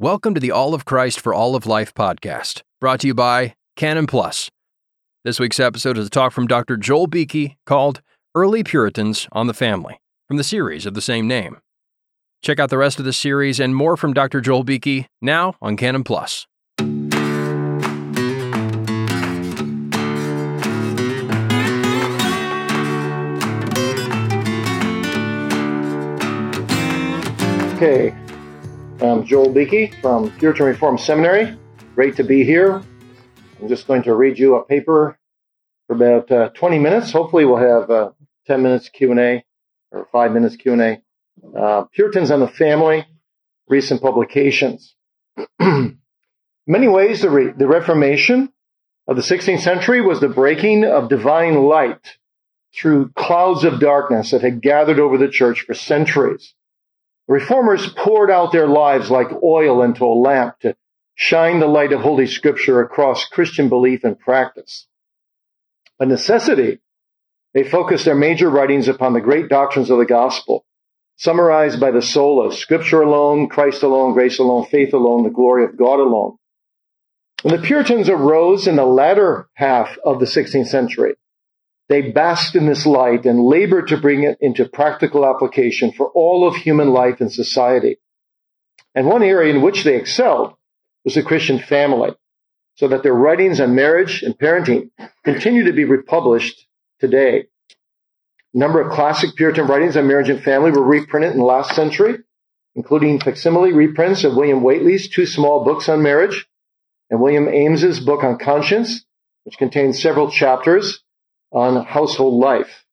Welcome to the All of Christ for All of Life podcast, brought to you by Canon Plus. This week's episode is a talk from Dr. Joel Beeke called Early Puritans on the Family from the series of the same name. Check out the rest of the series and more from Dr. Joel Beeke now on Canon Plus. Okay, I'm Joel Beeke from Puritan Reformed Seminary. Great to be here. I'm just going to read you a paper for about uh, 20 minutes. Hopefully, we'll have uh, 10 minutes Q&A or five minutes Q&A. Uh, Puritans and the Family, recent publications. Many ways, the, Re- the Reformation of the 16th century was the breaking of divine light through clouds of darkness that had gathered over the church for centuries. Reformers poured out their lives like oil into a lamp to shine the light of Holy Scripture across Christian belief and practice. By necessity, they focused their major writings upon the great doctrines of the gospel, summarized by the soul of Scripture alone, Christ alone, grace alone, faith alone, the glory of God alone. When the Puritans arose in the latter half of the 16th century, they basked in this light and labored to bring it into practical application for all of human life and society. And one area in which they excelled was the Christian family, so that their writings on marriage and parenting continue to be republished today. A number of classic Puritan writings on marriage and family were reprinted in the last century, including facsimile reprints of William Whately's two small books on marriage and William Ames's book on conscience, which contains several chapters on household life.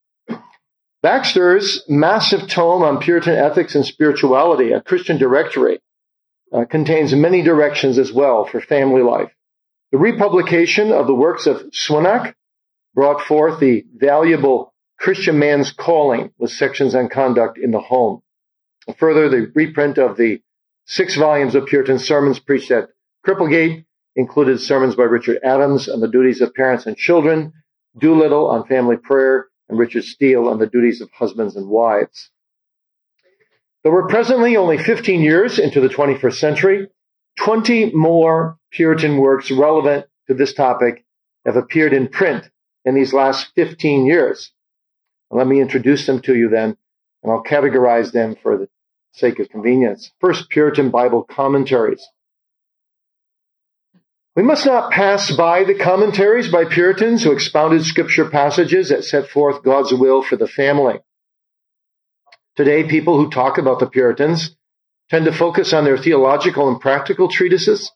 Baxter's massive tome on Puritan ethics and spirituality, a Christian directory, uh, contains many directions as well for family life. The republication of the works of Swinnock brought forth the valuable Christian Man's Calling with sections on conduct in the home. Further, the reprint of the six volumes of Puritan sermons preached at Cripplegate included sermons by Richard Adams on the duties of parents and children, Doolittle on family prayer, and Richard Steele on the duties of husbands and wives. Though we're presently only 15 years into the 21st century, 20 more Puritan works relevant to this topic have appeared in print in these last 15 years. Let me introduce them to you then, and I'll categorize them for the sake of convenience. First, Puritan Bible commentaries. We must not pass by the commentaries by Puritans who expounded scripture passages that set forth God's will for the family. Today, people who talk about the Puritans tend to focus on their theological and practical treatises,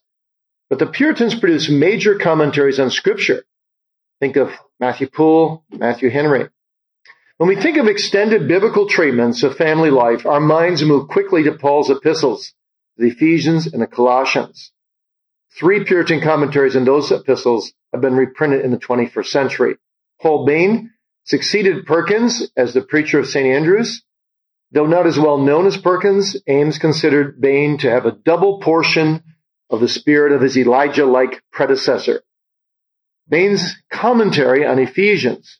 but the Puritans produced major commentaries on scripture. Think of Matthew Poole, Matthew Henry. When we think of extended biblical treatments of family life, our minds move quickly to Paul's epistles, the Ephesians and the Colossians. Three Puritan commentaries in those epistles have been reprinted in the 21st century. Paul Bain succeeded Perkins as the preacher of St. Andrews. Though not as well known as Perkins, Ames considered Bain to have a double portion of the spirit of his Elijah-like predecessor. Bain's commentary on Ephesians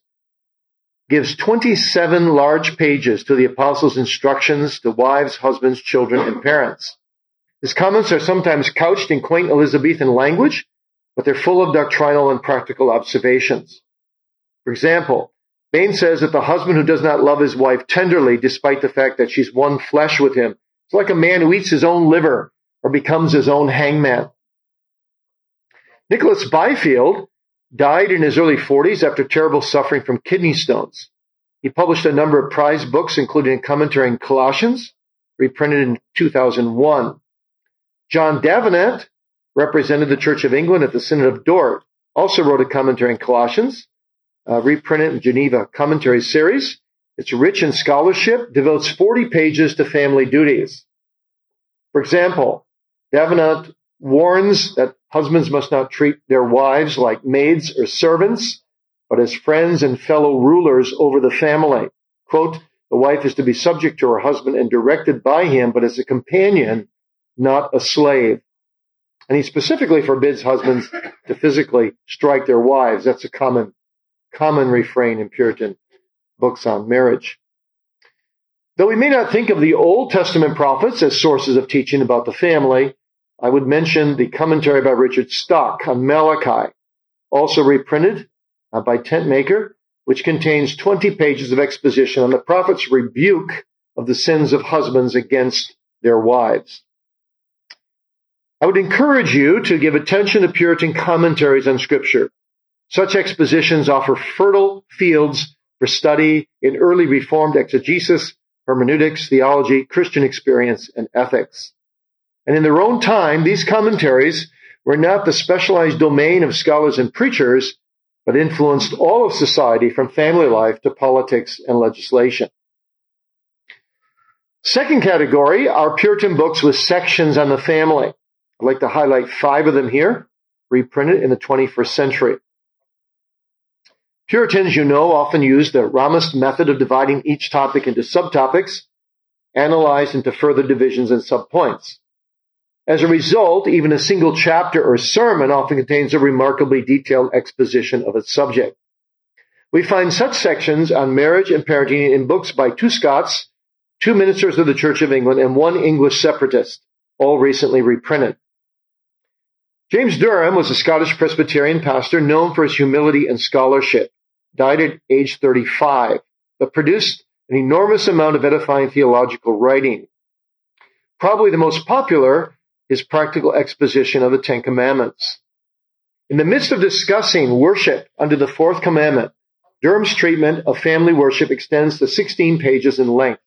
gives 27 large pages to the apostles' instructions to wives, husbands, children, and parents. His comments are sometimes couched in quaint Elizabethan language, but they're full of doctrinal and practical observations. For example, Bain says that the husband who does not love his wife tenderly, despite the fact that she's one flesh with him, is like a man who eats his own liver or becomes his own hangman. Nicholas Byfield died in his early 40s after terrible suffering from kidney stones. He published a number of prize books, including a commentary on Colossians, reprinted in 2001. John Davenant represented the Church of England at the Synod of Dort, also wrote a commentary on Colossians, uh, reprinted in Geneva Commentary Series. It's rich in scholarship, devotes 40 pages to family duties. For example, Davenant warns that husbands must not treat their wives like maids or servants, but as friends and fellow rulers over the family. Quote, the wife is to be subject to her husband and directed by him, but as a companion not a slave. And he specifically forbids husbands to physically strike their wives. That's a common, common refrain in Puritan books on marriage. Though we may not think of the Old Testament prophets as sources of teaching about the family, I would mention the commentary by Richard Stock on Malachi, also reprinted uh, by Tentmaker, which contains 20 pages of exposition on the prophet's rebuke of the sins of husbands against their wives. I would encourage you to give attention to Puritan commentaries on Scripture. Such expositions offer fertile fields for study in early Reformed exegesis, hermeneutics, theology, Christian experience, and ethics. And in their own time, these commentaries were not the specialized domain of scholars and preachers, but influenced all of society from family life to politics and legislation. Second category are Puritan books with sections on the family. I'd like to highlight five of them here, reprinted in the 21st century. Puritans, you know, often use the Ramist method of dividing each topic into subtopics, analyzed into further divisions and subpoints. As a result, even a single chapter or sermon often contains a remarkably detailed exposition of its subject. We find such sections on marriage and parenting in books by two Scots, two ministers of the Church of England, and one English separatist, all recently reprinted. James Durham was a Scottish Presbyterian pastor known for his humility and scholarship died at age 35, but produced an enormous amount of edifying theological writing. Probably the most popular is practical exposition of the Ten Commandments. In the midst of discussing worship under the fourth commandment, Durham's treatment of family worship extends to 16 pages in length.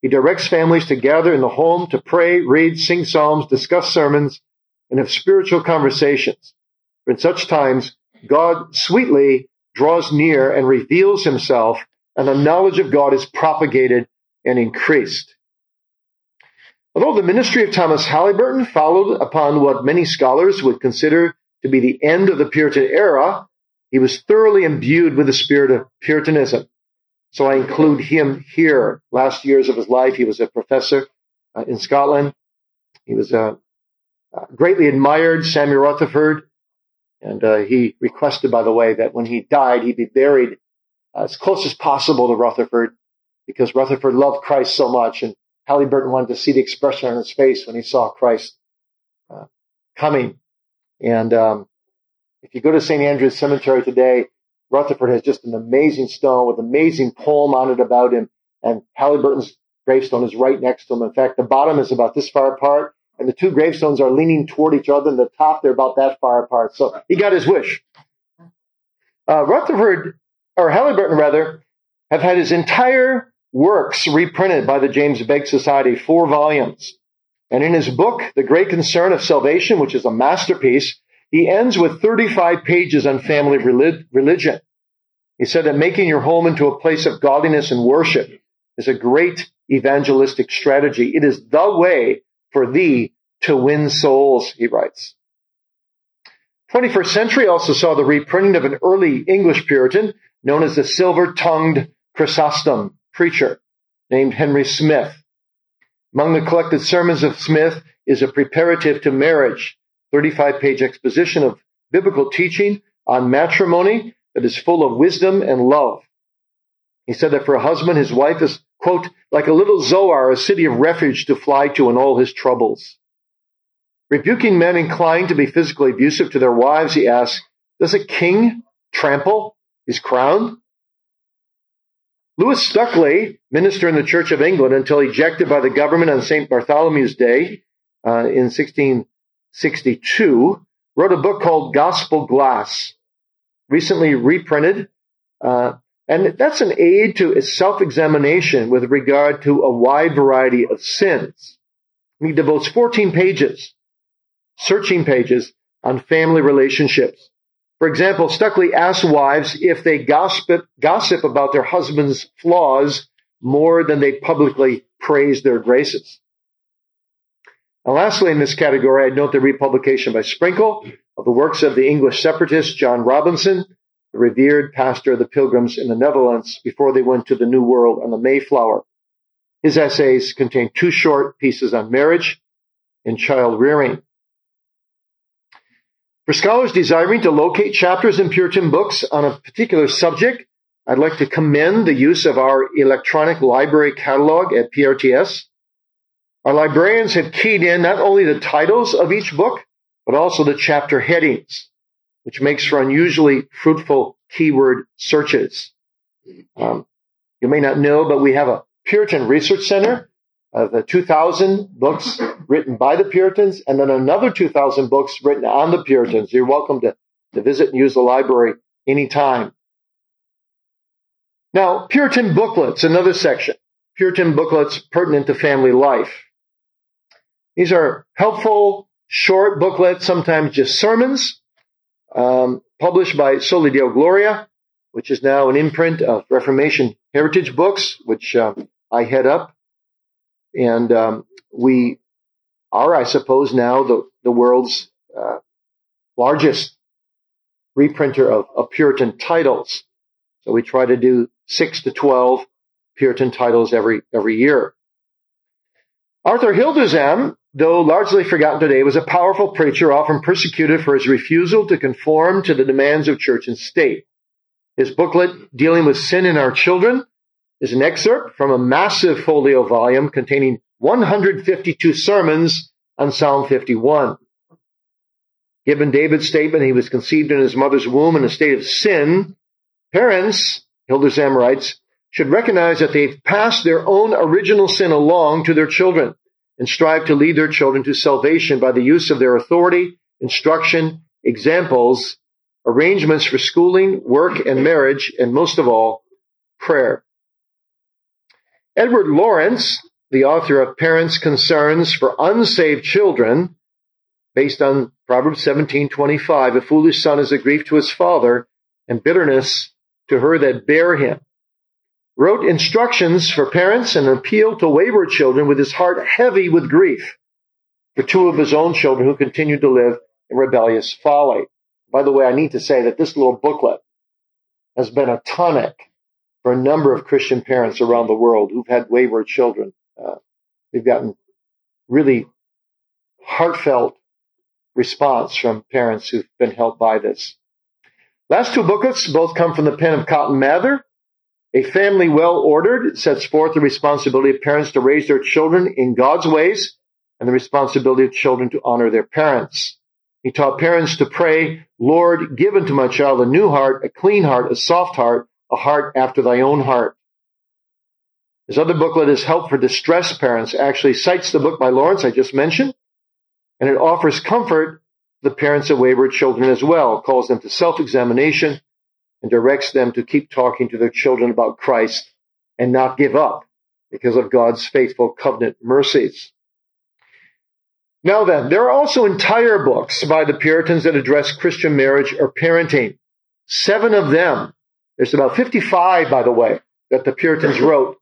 He directs families to gather in the home to pray, read, sing psalms, discuss sermons, and have spiritual conversations. In such times, God sweetly draws near and reveals himself, and the knowledge of God is propagated and increased. Although the ministry of Thomas Halyburton followed upon what many scholars would consider to be the end of the Puritan era, he was thoroughly imbued with the spirit of Puritanism. So I include him here. Last years of his life, he was a professor uh, in Scotland. He was uh, uh, greatly admired Samuel Rutherford and uh, he requested, by the way, that when he died, he be buried as close as possible to Rutherford because Rutherford loved Christ so much. And Halyburton wanted to see the expression on his face when he saw Christ uh, coming. And um, if you go to St. Andrew's Cemetery today, Rutherford has just an amazing stone with amazing poem on it about him. And Halyburton's gravestone is right next to him. In fact, the bottom is about this far apart and the two gravestones are leaning toward each other, and the top they're about that far apart. So he got his wish. Uh, Rutherford, or Halyburton rather, have had his entire works reprinted by the James Begg Society, four volumes. And in his book, The Great Concern of Salvation, which is a masterpiece, he ends with 35 pages on family religion. He said that making your home into a place of godliness and worship is a great evangelistic strategy. It is the way for thee to win souls, he writes. 21st century also saw the reprinting of an early English Puritan known as the silver-tongued Chrysostom preacher named Henry Smith. Among the collected sermons of Smith is a preparative to marriage, 35 page exposition of biblical teaching on matrimony that is full of wisdom and love. He said that for a husband, his wife is quote, like a little Zoar, a city of refuge to fly to in all his troubles. Rebuking men inclined to be physically abusive to their wives, he asks, does a king trample his crown? Lewis Stuckley, minister in the Church of England until ejected by the government on St. Bartholomew's Day uh, in 1662, wrote a book called Gospel Glass, recently reprinted uh, and that's an aid to self-examination with regard to a wide variety of sins. He devotes 14 pages, searching pages on family relationships. For example, Stuckley asks wives if they gossip, gossip about their husband's flaws more than they publicly praise their graces. And lastly, in this category, I'd note the republication by Sprinkle of the works of the English separatist John Robinson, the revered pastor of the Pilgrims in the Netherlands before they went to the New World on the Mayflower. His essays contain two short pieces on marriage and child rearing. For scholars desiring to locate chapters in Puritan books on a particular subject, I'd like to commend the use of our electronic library catalog at PRTS. Our librarians have keyed in not only the titles of each book, but also the chapter headings, which makes for unusually fruitful keyword searches. Um, you may not know, but we have a Puritan Research Center of the 2,000 books written by the Puritans, and then another 2,000 books written on the Puritans. You're welcome to, to visit and use the library anytime. Now, Puritan booklets, another section. Puritan booklets pertinent to family life. These are helpful, short booklets, sometimes just sermons, um, published by Soli Deo Gloria, which is now an imprint of Reformation Heritage Books, which uh, I head up. And um, we are, I suppose, now the, the world's uh, largest reprinter of, of Puritan titles. So we try to do six to 12 Puritan titles every, every year. Arthur Hildersham, though largely forgotten today, was a powerful preacher often persecuted for his refusal to conform to the demands of church and state. His booklet, Dealing with Sin in Our Children, is an excerpt from a massive folio volume containing 152 sermons on Psalm 51. Given David's statement, he was conceived in his mother's womb in a state of sin. Parents, Hildersham writes, should recognize that they've passed their own original sin along to their children and strive to lead their children to salvation by the use of their authority, instruction, examples, arrangements for schooling, work, and marriage, and most of all, prayer. Edward Lawrence, the author of Parents' Concerns for Unsaved Children, based on Proverbs 17:25, a foolish son is a grief to his father and bitterness to her that bear him. Wrote instructions for parents and an appeal to wayward children with his heart heavy with grief for two of his own children who continued to live in rebellious folly. By the way, I need to say that this little booklet has been a tonic for a number of Christian parents around the world who've had wayward children. Uh, we've gotten really heartfelt response from parents who've been helped by this. Last two booklets both come from the pen of Cotton Mather. A family well ordered sets forth the responsibility of parents to raise their children in God's ways and the responsibility of children to honor their parents. He taught parents to pray, Lord, give unto my child a new heart, a clean heart, a soft heart, a heart after thy own heart. His other booklet is Help for Distressed Parents, actually cites the book by Lawrence I just mentioned, and it offers comfort to the parents of wayward children as well, calls them to self-examination, and directs them to keep talking to their children about Christ and not give up because of God's faithful covenant mercies. Now then, there are also entire books by the Puritans that address Christian marriage or parenting. Seven of them there's about 55, by the way, that the Puritans wrote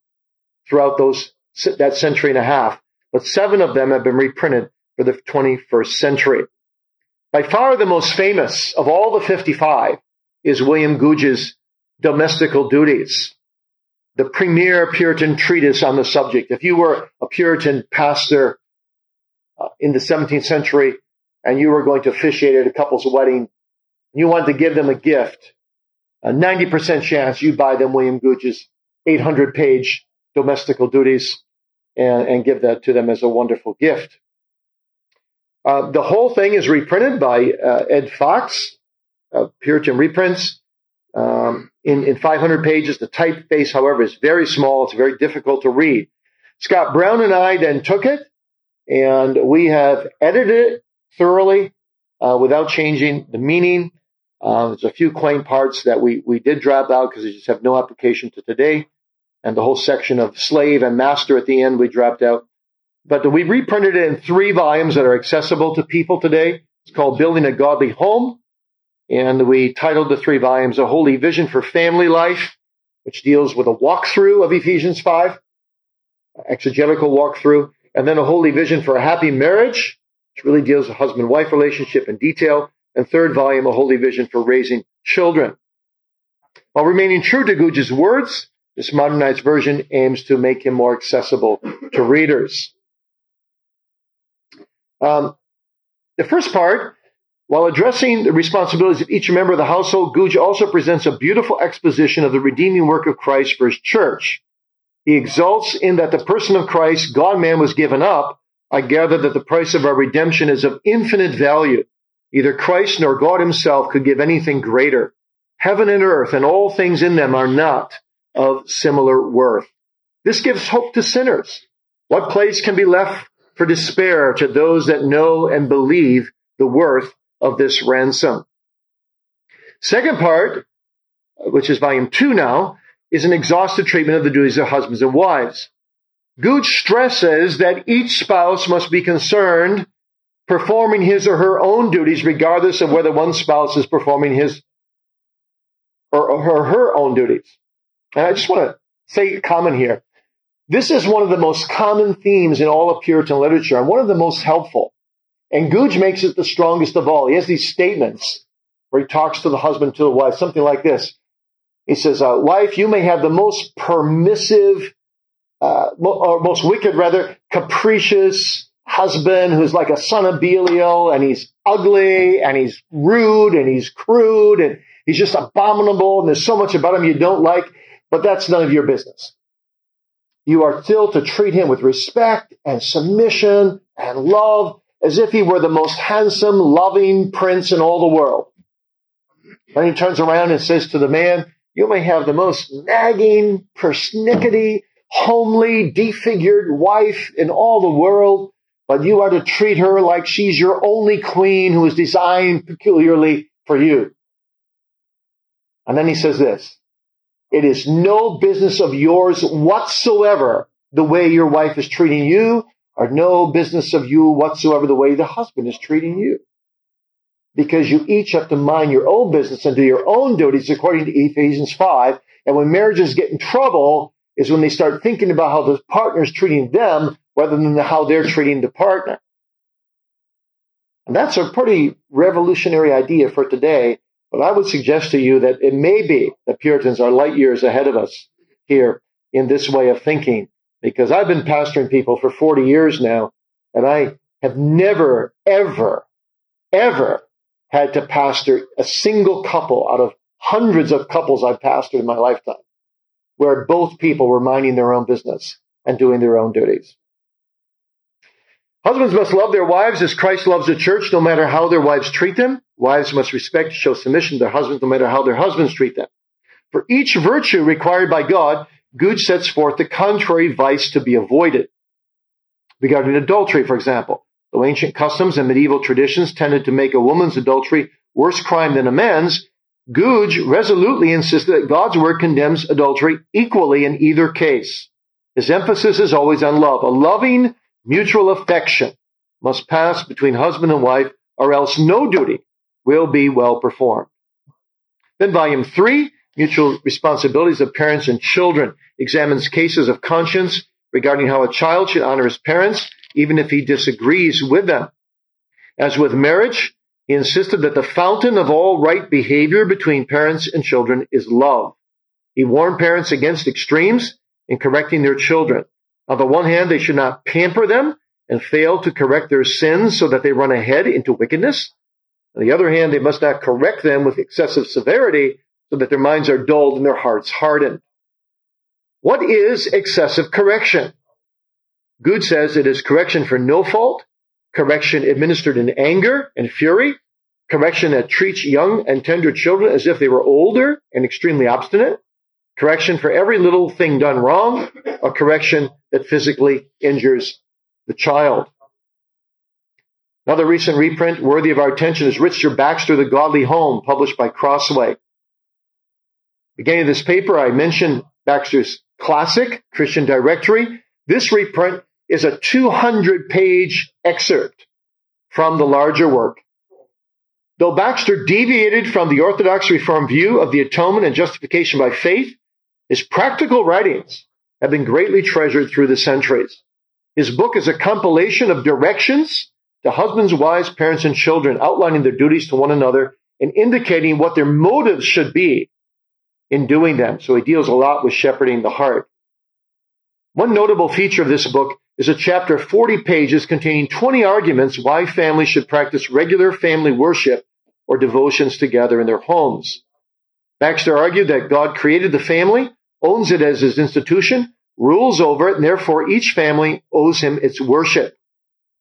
throughout those, that century and a half, but seven of them have been reprinted for the 21st century. By far the most famous of all the 55 is William Gouge's Domestical Duties, the premier Puritan treatise on the subject. If you were a Puritan pastor uh, in the 17th century and you were going to officiate at a couple's wedding, you wanted to give them a gift, a 90% chance you buy them William Gouge's 800 page domestical duties and, and, give that to them as a wonderful gift. Uh, the whole thing is reprinted by uh, Ed Fox, uh, Puritan reprints, um, in, in 500 pages. The typeface, however, is very small. It's very difficult to read. Scott Brown and I then took it and we have edited it thoroughly uh, without changing the meaning uh, there's a few quaint parts that we, we did drop out because they just have no application to today. And the whole section of slave and master at the end we dropped out. But we reprinted it in three volumes that are accessible to people today. It's called Building a Godly Home. And we titled the three volumes A Holy Vision for Family Life, which deals with a walkthrough of Ephesians 5, exegetical walkthrough, and then A Holy Vision for a Happy Marriage, which really deals with husband-wife relationship in detail, and third volume, A Holy Vision for Raising Children. While remaining true to Gouge's words, this modernized version aims to make him more accessible to readers. Um, the first part, while addressing the responsibilities of each member of the household, Gouge also presents a beautiful exposition of the redeeming work of Christ for his church. He exults in that the person of Christ, God man, was given up. I gather that the price of our redemption is of infinite value. Neither Christ nor God himself could give anything greater. Heaven and earth and all things in them are not of similar worth. This gives hope to sinners. What place can be left for despair to those that know and believe the worth of this ransom? Second part, which is volume two now, is an exhaustive treatment of the duties of husbands and wives. Gouge stresses that each spouse must be concerned performing his or her own duties regardless of whether one spouse is performing his or her, her own duties. And I just want to say a comment here. This is one of the most common themes in all of Puritan literature and one of the most helpful. And Gouge makes it the strongest of all. He has these statements where he talks to the husband, to the wife, something like this. He says, uh, wife, you may have the most permissive, uh, or most wicked rather, capricious husband who's like a son of Belial and he's ugly and he's rude and he's crude and he's just abominable and there's so much about him you don't like, but that's none of your business. You are still to treat him with respect and submission and love as if he were the most handsome, loving prince in all the world. Then he turns around and says to the man, you may have the most nagging, persnickety, homely, defigured wife in all the world, but you are to treat her like she's your only queen who is designed peculiarly for you. And then he says this, it is no business of yours whatsoever the way your wife is treating you, or no business of you whatsoever the way the husband is treating you because you each have to mind your own business and do your own duties according to Ephesians 5. And when marriages get in trouble is when they start thinking about how the partner is treating them rather than how they're treating the partner. And that's a pretty revolutionary idea for today. But I would suggest to you that it may be the Puritans are light years ahead of us here in this way of thinking because I've been pastoring people for 40 years now and I have never, ever, ever had to pastor a single couple out of hundreds of couples I've pastored in my lifetime, where both people were minding their own business and doing their own duties. Husbands must love their wives as Christ loves the church, no matter how their wives treat them. Wives must respect, show submission to their husbands, no matter how their husbands treat them. For each virtue required by God, Gouge sets forth the contrary vice to be avoided. Regarding adultery, for example, Though ancient customs and medieval traditions tended to make a woman's adultery worse crime than a man's, Gouge resolutely insisted that God's word condemns adultery equally in either case. His emphasis is always on love. A loving, mutual affection must pass between husband and wife, or else no duty will be well performed. Then volume three, Mutual Responsibilities of Parents and Children, examines cases of conscience regarding how a child should honor his parents even if he disagrees with them. As with marriage, he insisted that the fountain of all right behavior between parents and children is love. He warned parents against extremes in correcting their children. On the one hand, they should not pamper them and fail to correct their sins so that they run ahead into wickedness. On the other hand, they must not correct them with excessive severity so that their minds are dulled and their hearts hardened. What is excessive correction? Gouge says it is correction for no fault, correction administered in anger and fury, correction that treats young and tender children as if they were older and extremely obstinate, correction for every little thing done wrong, a correction that physically injures the child. Another recent reprint worthy of our attention is Richard Baxter, The Godly Home, published by Crossway. Beginning of this paper, I mentioned Baxter's classic Christian directory. This reprint is a 200 page excerpt from the larger work. Though Baxter deviated from the Orthodox Reformed view of the atonement and justification by faith, his practical writings have been greatly treasured through the centuries. His book is a compilation of directions to husbands, wives, parents, and children, outlining their duties to one another and indicating what their motives should be in doing them. So he deals a lot with shepherding the heart. One notable feature of this book is a chapter of 40 pages containing 20 arguments why families should practice regular family worship or devotions together in their homes. Baxter argued that God created the family, owns it as his institution, rules over it, and therefore each family owes him its worship.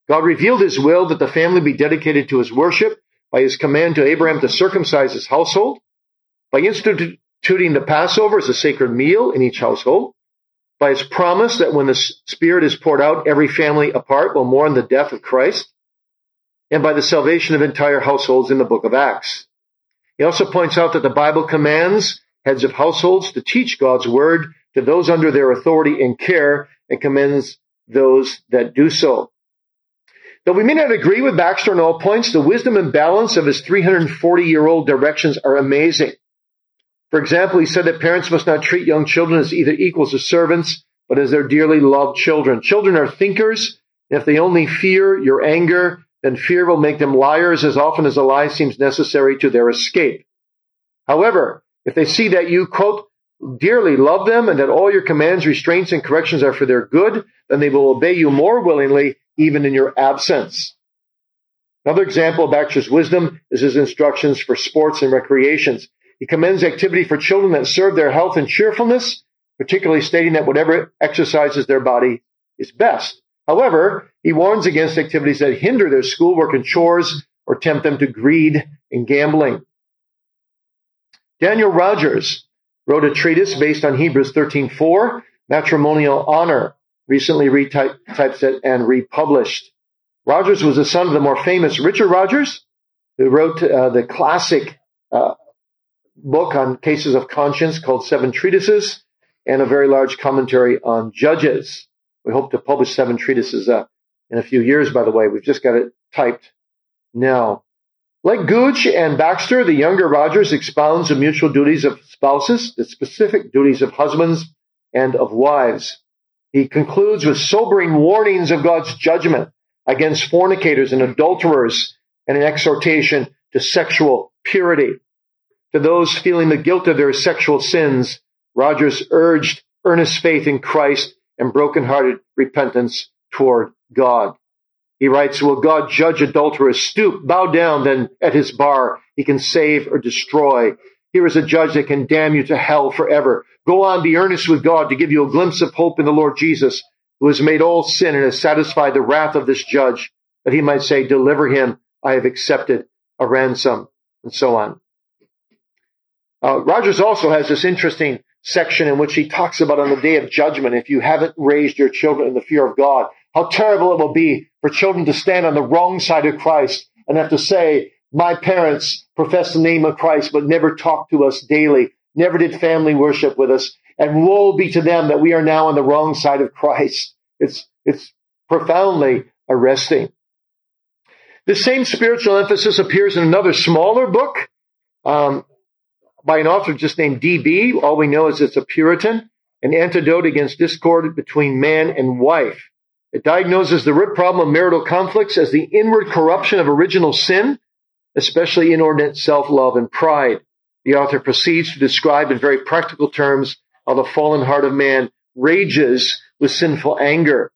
God revealed his will that the family be dedicated to his worship by his command to Abraham to circumcise his household, by instituting the Passover as a sacred meal in each household, by his promise that when the Spirit is poured out, every family apart will mourn the death of Christ, and by the salvation of entire households in the book of Acts. He also points out that the Bible commands heads of households to teach God's word to those under their authority and care and commends those that do so. Though we may not agree with Baxter on all points, the wisdom and balance of his 340 year old directions are amazing. For example, he said that parents must not treat young children as either equals or servants, but as their dearly loved children. Children are thinkers. And if they only fear your anger, then fear will make them liars as often as a lie seems necessary to their escape. However, if they see that you, quote, dearly love them and that all your commands, restraints, and corrections are for their good, then they will obey you more willingly, even in your absence. Another example of Baxter's wisdom is his instructions for sports and recreations. He commends activity for children that serve their health and cheerfulness, particularly stating that whatever exercises their body is best. However, he warns against activities that hinder their schoolwork and chores or tempt them to greed and gambling. Daniel Rogers wrote a treatise based on Hebrews 13:4, matrimonial honor, recently retyped typeset, and republished. Rogers was the son of the more famous Richard Rogers, who wrote uh, the classic uh, book on cases of conscience called Seven Treatises and a very large commentary on Judges. We hope to publish seven treatises uh, in a few years, by the way. We've just got it typed now. Like Gouge and Baxter, the younger Rogers expounds the mutual duties of spouses, the specific duties of husbands and of wives. He concludes with sobering warnings of God's judgment against fornicators and adulterers and an exhortation to sexual purity. To those feeling the guilt of their sexual sins, Rogers urged earnest faith in Christ and brokenhearted repentance toward God. He writes, Will God judge adulterers? Stoop, bow down, then at his bar he can save or destroy. Here is a judge that can damn you to hell forever. Go on, be earnest with God to give you a glimpse of hope in the Lord Jesus, who has made all sin and has satisfied the wrath of this judge, that he might say, Deliver him, I have accepted a ransom, and so on. Uh, Rogers also has this interesting section in which he talks about on the day of judgment, if you haven't raised your children in the fear of God, how terrible it will be for children to stand on the wrong side of Christ and have to say, my parents profess the name of Christ, but never talked to us daily, never did family worship with us. And woe be to them that we are now on the wrong side of Christ. It's, it's profoundly arresting. The same spiritual emphasis appears in another smaller book um, by an author just named D.B. All we know is it's a Puritan, an antidote against discord between man and wife. It diagnoses the root problem of marital conflicts as the inward corruption of original sin, especially inordinate self-love and pride. The author proceeds to describe in very practical terms how the fallen heart of man rages with sinful anger.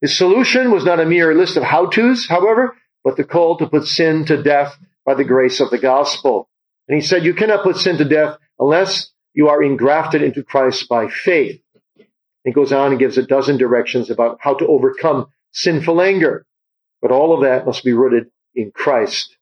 His solution was not a mere list of how-tos, however, but the call to put sin to death by the grace of the gospel. And he said, you cannot put sin to death unless you are engrafted into Christ by faith. He goes on and gives a dozen directions about how to overcome sinful anger. But all of that must be rooted in Christ.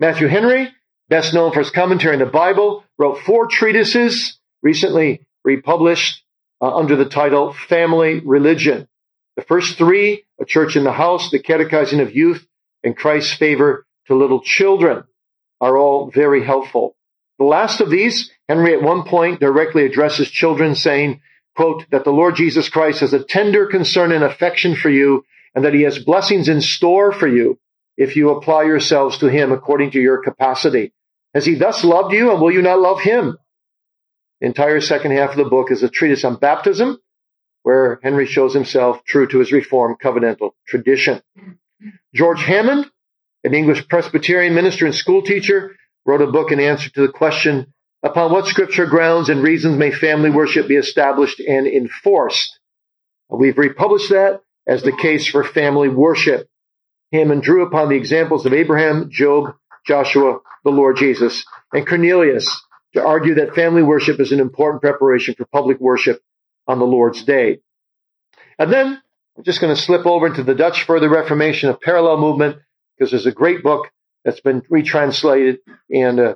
Matthew Henry, best known for his commentary on the Bible, wrote four treatises recently republished uh, under the title Family Religion. The first three, A Church in the House, The Catechizing of Youth, and Christ's Favor to Little Children, are all very helpful. The last of these, Henry at one point directly addresses children saying, quote, that the Lord Jesus Christ has a tender concern and affection for you and that he has blessings in store for you if you apply yourselves to him according to your capacity. Has he thus loved you and will you not love him? The entire second half of the book is a treatise on baptism where Henry shows himself true to his Reformed covenantal tradition. George Hammond, an English Presbyterian minister and school teacher, wrote a book in answer to the question, Upon what scripture grounds and reasons may family worship be established and enforced? We've republished that as the case for family worship. Hammond drew upon the examples of Abraham, Job, Joshua, the Lord Jesus, and Cornelius to argue that family worship is an important preparation for public worship on the Lord's day. And then I'm just going to slip over into the Dutch Further Reformation, a parallel movement, because there's a great book that's been retranslated and uh,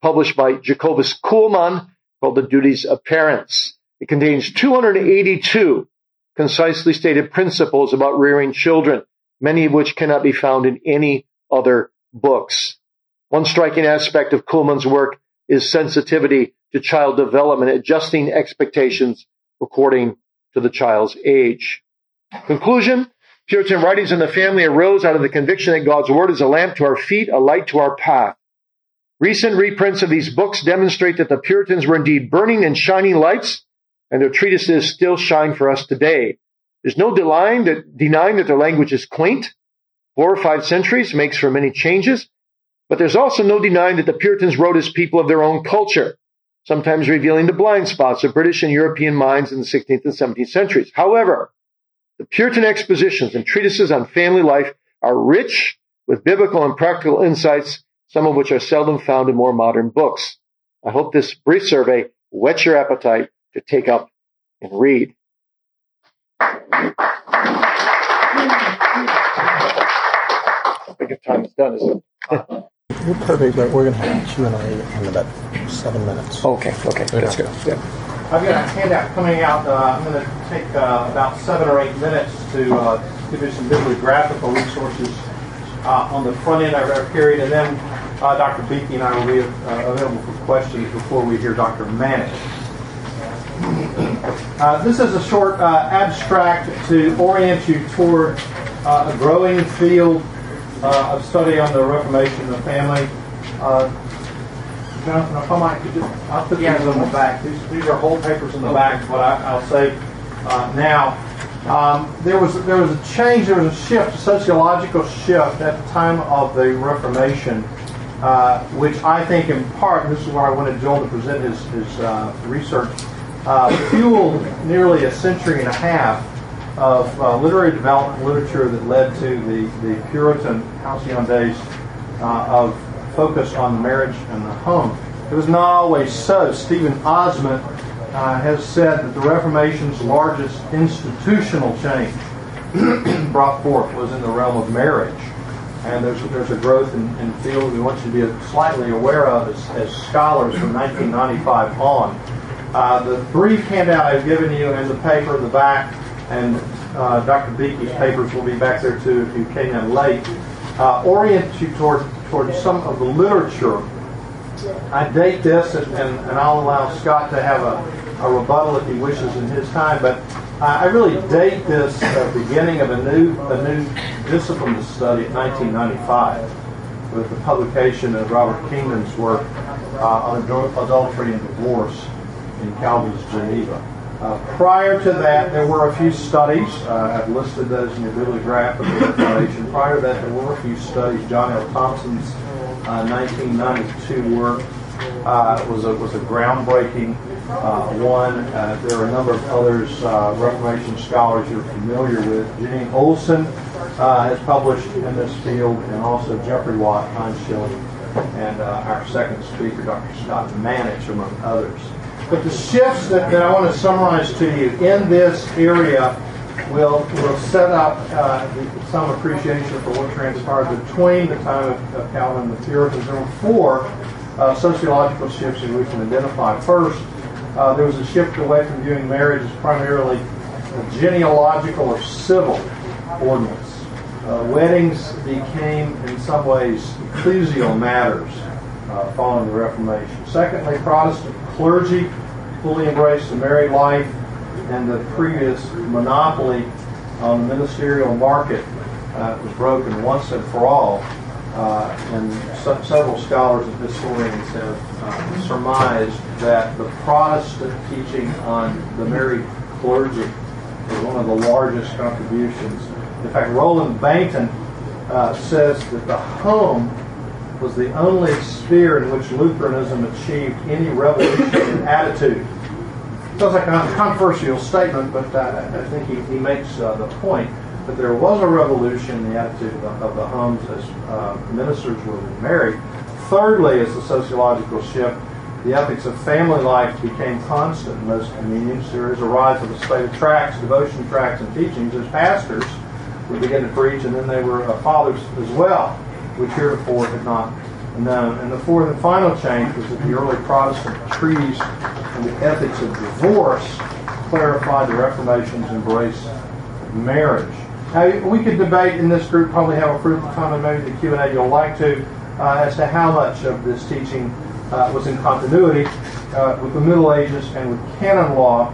published by Jacobus Koelman called The Duties of Parents. It contains 282 concisely stated principles about rearing children, many of which cannot be found in any other books. One striking aspect of Koelman's work is sensitivity to child development, adjusting expectations according to the child's age. Conclusion, Puritan writings in the family arose out of the conviction that God's word is a lamp to our feet, a light to our path. Recent reprints of these books demonstrate that the Puritans were indeed burning and shining lights, and their treatises still shine for us today. There's no denying that, denying that their language is quaint. Four or five centuries makes for many changes, but there's also no denying that the Puritans wrote as people of their own culture, sometimes revealing the blind spots of British and European minds in the 16th and 17th centuries. However, the Puritan expositions and treatises on family life are rich with biblical and practical insights, some of which are seldom found in more modern books. I hope this brief survey whets your appetite to take up and read. I think if time is done, is it? We're perfect, but we're going to have Q&A in about seven minutes. Okay, okay, that's good. Yeah. I've got a handout coming out. Uh, I'm going to take uh, about seven or eight minutes to uh, give you some bibliographical resources uh, on the front end of our period, and then uh, Dr. Beeke and I will be uh, available for questions before we hear Dr. Manetsch. this is a short abstract to orient you toward a growing field of study on the Reformation of the family. If I might, could you, I'll put these on the back. These, these are whole papers in the back, but I, will say uh, now. Um, there was there was a change, there was a shift, a sociological shift at the time of the Reformation, uh, which I think in part, this is where I wanted Joel to present his, his uh, research, uh, fueled nearly a century and a half of uh, literary development literature that led to the, the Puritan halcyon days uh, of focus on marriage and the home. It was not always so. Stephen Ozment uh, has said that the Reformation's largest institutional change brought forth was in the realm of marriage. And there's, there's a growth in, in field we want you to be slightly aware of as, as scholars from 1995 on. Uh, the brief handout I've given you and the paper in the back, and uh, Dr. Beeke's papers will be back there too if you came in late, uh, orient you toward towards some of the literature. I date this, and, and, and I'll allow Scott to have a, a rebuttal if he wishes in his time, but I really date this uh, beginning of a new, a new discipline to study in 1995 with the publication of Robert Kingdon's work uh, on adultery and divorce in Calvin's Geneva. Uh, prior to that, there were a few studies. Uh, I've listed those in your bibliographical information. Prior to that, there were a few studies. John L. Thompson's uh, 1992 work uh, was a was a groundbreaking uh, one. Uh, there are a number of others, Reformation scholars you're familiar with. Jeannine Olson has published in this field, and also Jeffrey Watt, Heinz Schilling, and our second speaker, Dr. Scott Manetsch, among others. But the shifts that, that I want to summarize to you in this area will will set up uh, some appreciation for what transpired between the time of, of Calvin and the Puritans. There were four uh, sociological shifts that we can identify. First, uh, there was a shift away from viewing marriage as primarily a genealogical or civil ordinance. Uh, weddings became, in some ways, ecclesial matters uh, following the Reformation. Secondly, Protestant clergy fully embraced the married life and the previous monopoly on the ministerial market uh, was broken once and for all. Uh, and several scholars and historians have uh, surmised that the Protestant teaching on the married clergy is one of the largest contributions. In fact, Roland Bainton uh, says that the home was the only sphere in which Lutheranism achieved any revolution in attitude. Sounds like a controversial statement, but uh, I think he, he makes uh, the point that there was a revolution in the attitude of the, of the homes as uh, ministers were married. Thirdly, as the sociological shift, the ethics of family life became constant in most communions. There is a rise of a state of tracts, devotion tracts, and teachings as pastors would begin to preach, and then they were uh, fathers as well, which heretofore had not known. And the fourth and final change was that the early Protestant treaties and the ethics of divorce clarified the Reformation's embrace of marriage. Now, we could debate in this group, probably have a fruitful time, and maybe the Q&A you'll like to, uh, as to how much of this teaching uh, was in continuity uh, with the Middle Ages and with canon law.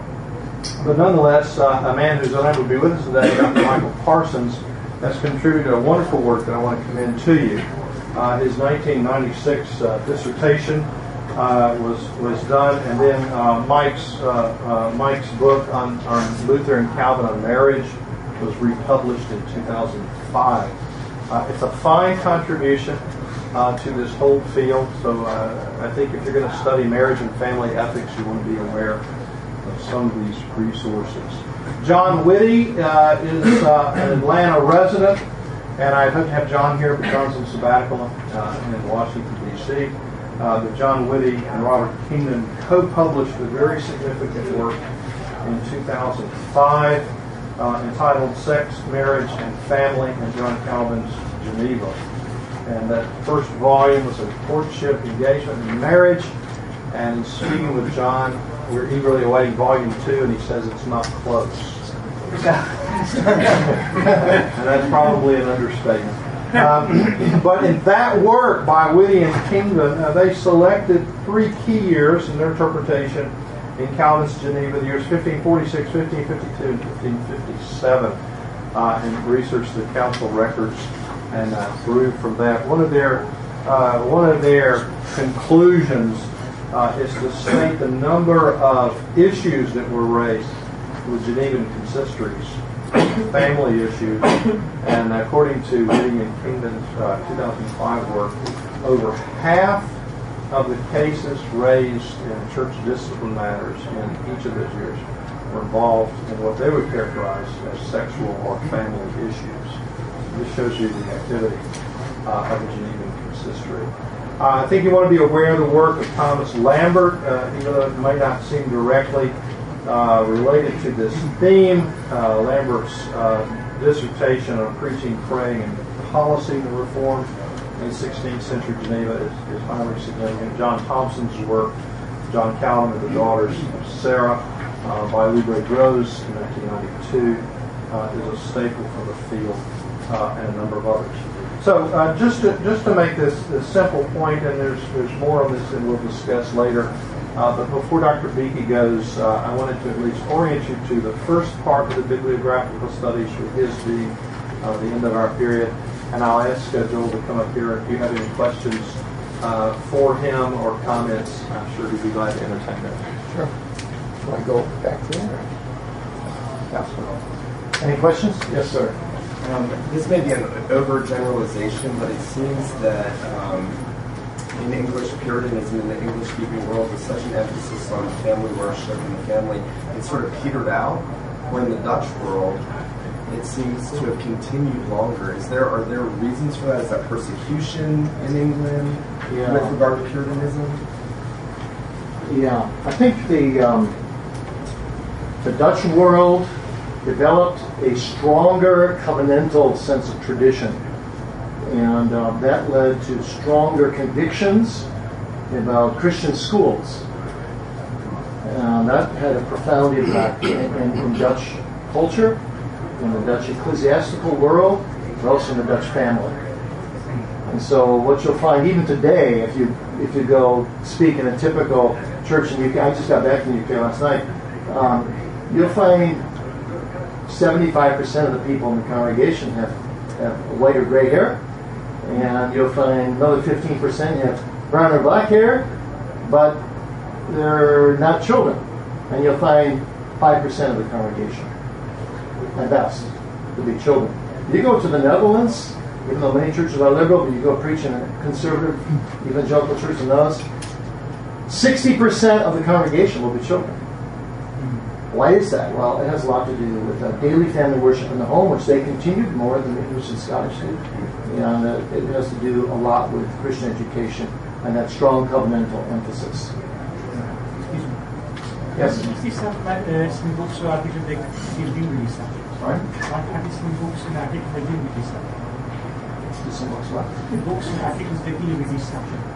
But nonetheless, uh, a man who's unable to be with us today, Dr. Michael Parsons, has contributed a wonderful work that I want to commend to you. Uh, his 1996 uh, dissertation uh, was was done, and then Mike's Mike's book on, on Luther and Calvin on marriage was republished in 2005. it's a fine contribution uh, to this whole field. So uh, I think if you're going to study marriage and family ethics, you want to be aware of some of these resources. John Witte uh, is uh, an Atlanta resident, and I'd hope to have John here, but John's on sabbatical uh, in Washington, D.C. Uh, but John Witte and Robert Kingdon co-published a very significant work in 2005 entitled Sex, Marriage, and Family in John Calvin's Geneva. And that first volume was a courtship, engagement, and marriage. And speaking with John, we're eagerly awaiting volume two, and he says it's not close. And that's probably an understatement. Um, but in that work by Witte and Kingdon, uh, they selected three key years in their interpretation in Calvin's Geneva, the years 1546, 1552, and 1557, uh, and researched the council records and uh, grew from that. One of their uh, one of their conclusions uh, is to state the number of issues that were raised with Genevan consistories, family issues, and according to Gideon Kingdon's uh, 2005 work, over half of the cases raised in church discipline matters in each of those years were involved in what they would characterize as sexual or family issues. This shows you the activity uh, of the Genevan consistory. Uh, I think you want to be aware of the work of Thomas Lambert, uh, even though it may not seem directly uh, related to this theme. Uh, Lambert's uh, dissertation on preaching, praying, and policy reform in 16th century Geneva is, is highly significant. John Thompson's work, John Calvin and the Daughters of Sarah, by Librairie Droz in 1992, is a staple for the field uh, and a number of others. So uh, just to just to make this, this simple point, and there's there's more on this than we'll discuss later. Uh, but before Dr. Beeke goes, uh, I wanted to at least orient you to the first part of the bibliographical studies, with his being uh, the end of our period. And I'll ask uh, Joel to come up here if you have any questions for him or comments. I'm sure he'd be glad to entertain them. Sure. Want to go back there? Any questions? Yes, sir. Um, this may be an overgeneralization, but it seems that um, in English Puritanism, in the English-speaking world, with such an emphasis on family worship and the family, it sort of petered out. Where in the Dutch world, it seems to have continued longer. Is there are there reasons for that? Is that persecution in England yeah. with regard to Puritanism? Yeah, I think the um, the Dutch world developed a stronger covenantal sense of tradition. And uh, that led to stronger convictions about Christian schools. And that had a profound impact in, in, in Dutch culture, in the Dutch ecclesiastical world, but also in the Dutch family. And so what you'll find even today, if you if you go speak in a typical church in the UK, I just got back from the UK last night, um, you'll find 75% of the people in the congregation have, have white or gray hair, and you'll find another 15% have brown or black hair, but they're not children. And you'll find 5% of the congregation, at best, to be children. You go to the Netherlands, even though many churches are liberal, but you go preach in a conservative evangelical church in those, 60% of the congregation will be children. Why is that? Well, it has a lot to do with uh, daily family worship in the home, which they continued more than the English and Scottish did. And uh, it has to do a lot with Christian education and that strong covenantal emphasis. Yes. Is this some, uh, some books or articles that deal with this subject? Sorry? What are some books and articles that deal with this subject? Some books what? Books and articles that deal with this subject.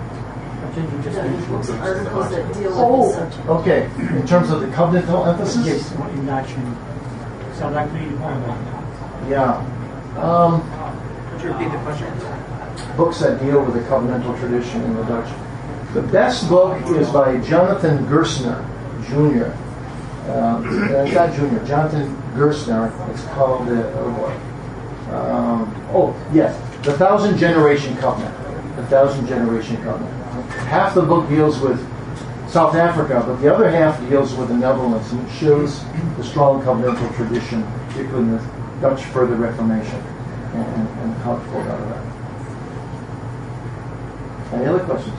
What did you just books and mention? articles that deal with Oh, the subject. okay. In terms of the covenantal emphasis? Yes, in Dutch and so I'd like to read one of them. Yeah. Um, Could you repeat the question? books that deal with the covenantal tradition in the Dutch. The best book is by Jonathan Gerstner, Jr. Uh, uh, not Jr., Jonathan Gerstner. It's called, uh, oh boy. Um, oh, yes, The Thousand Generation Covenant. The Thousand Generation Covenant. Half the book deals with South Africa, but the other half deals with the Netherlands, and it shows the strong covenantal tradition, particularly in the Dutch further Reformation, and, and, and how it flowed out of that. Any other questions?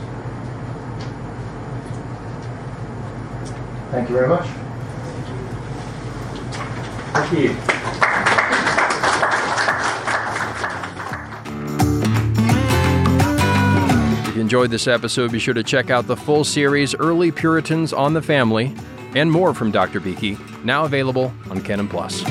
Thank you very much. Thank you. You enjoyed this episode, be sure to check out the full series Early Puritans on the Family and more from Dr. Beeke, now available on Canon Plus.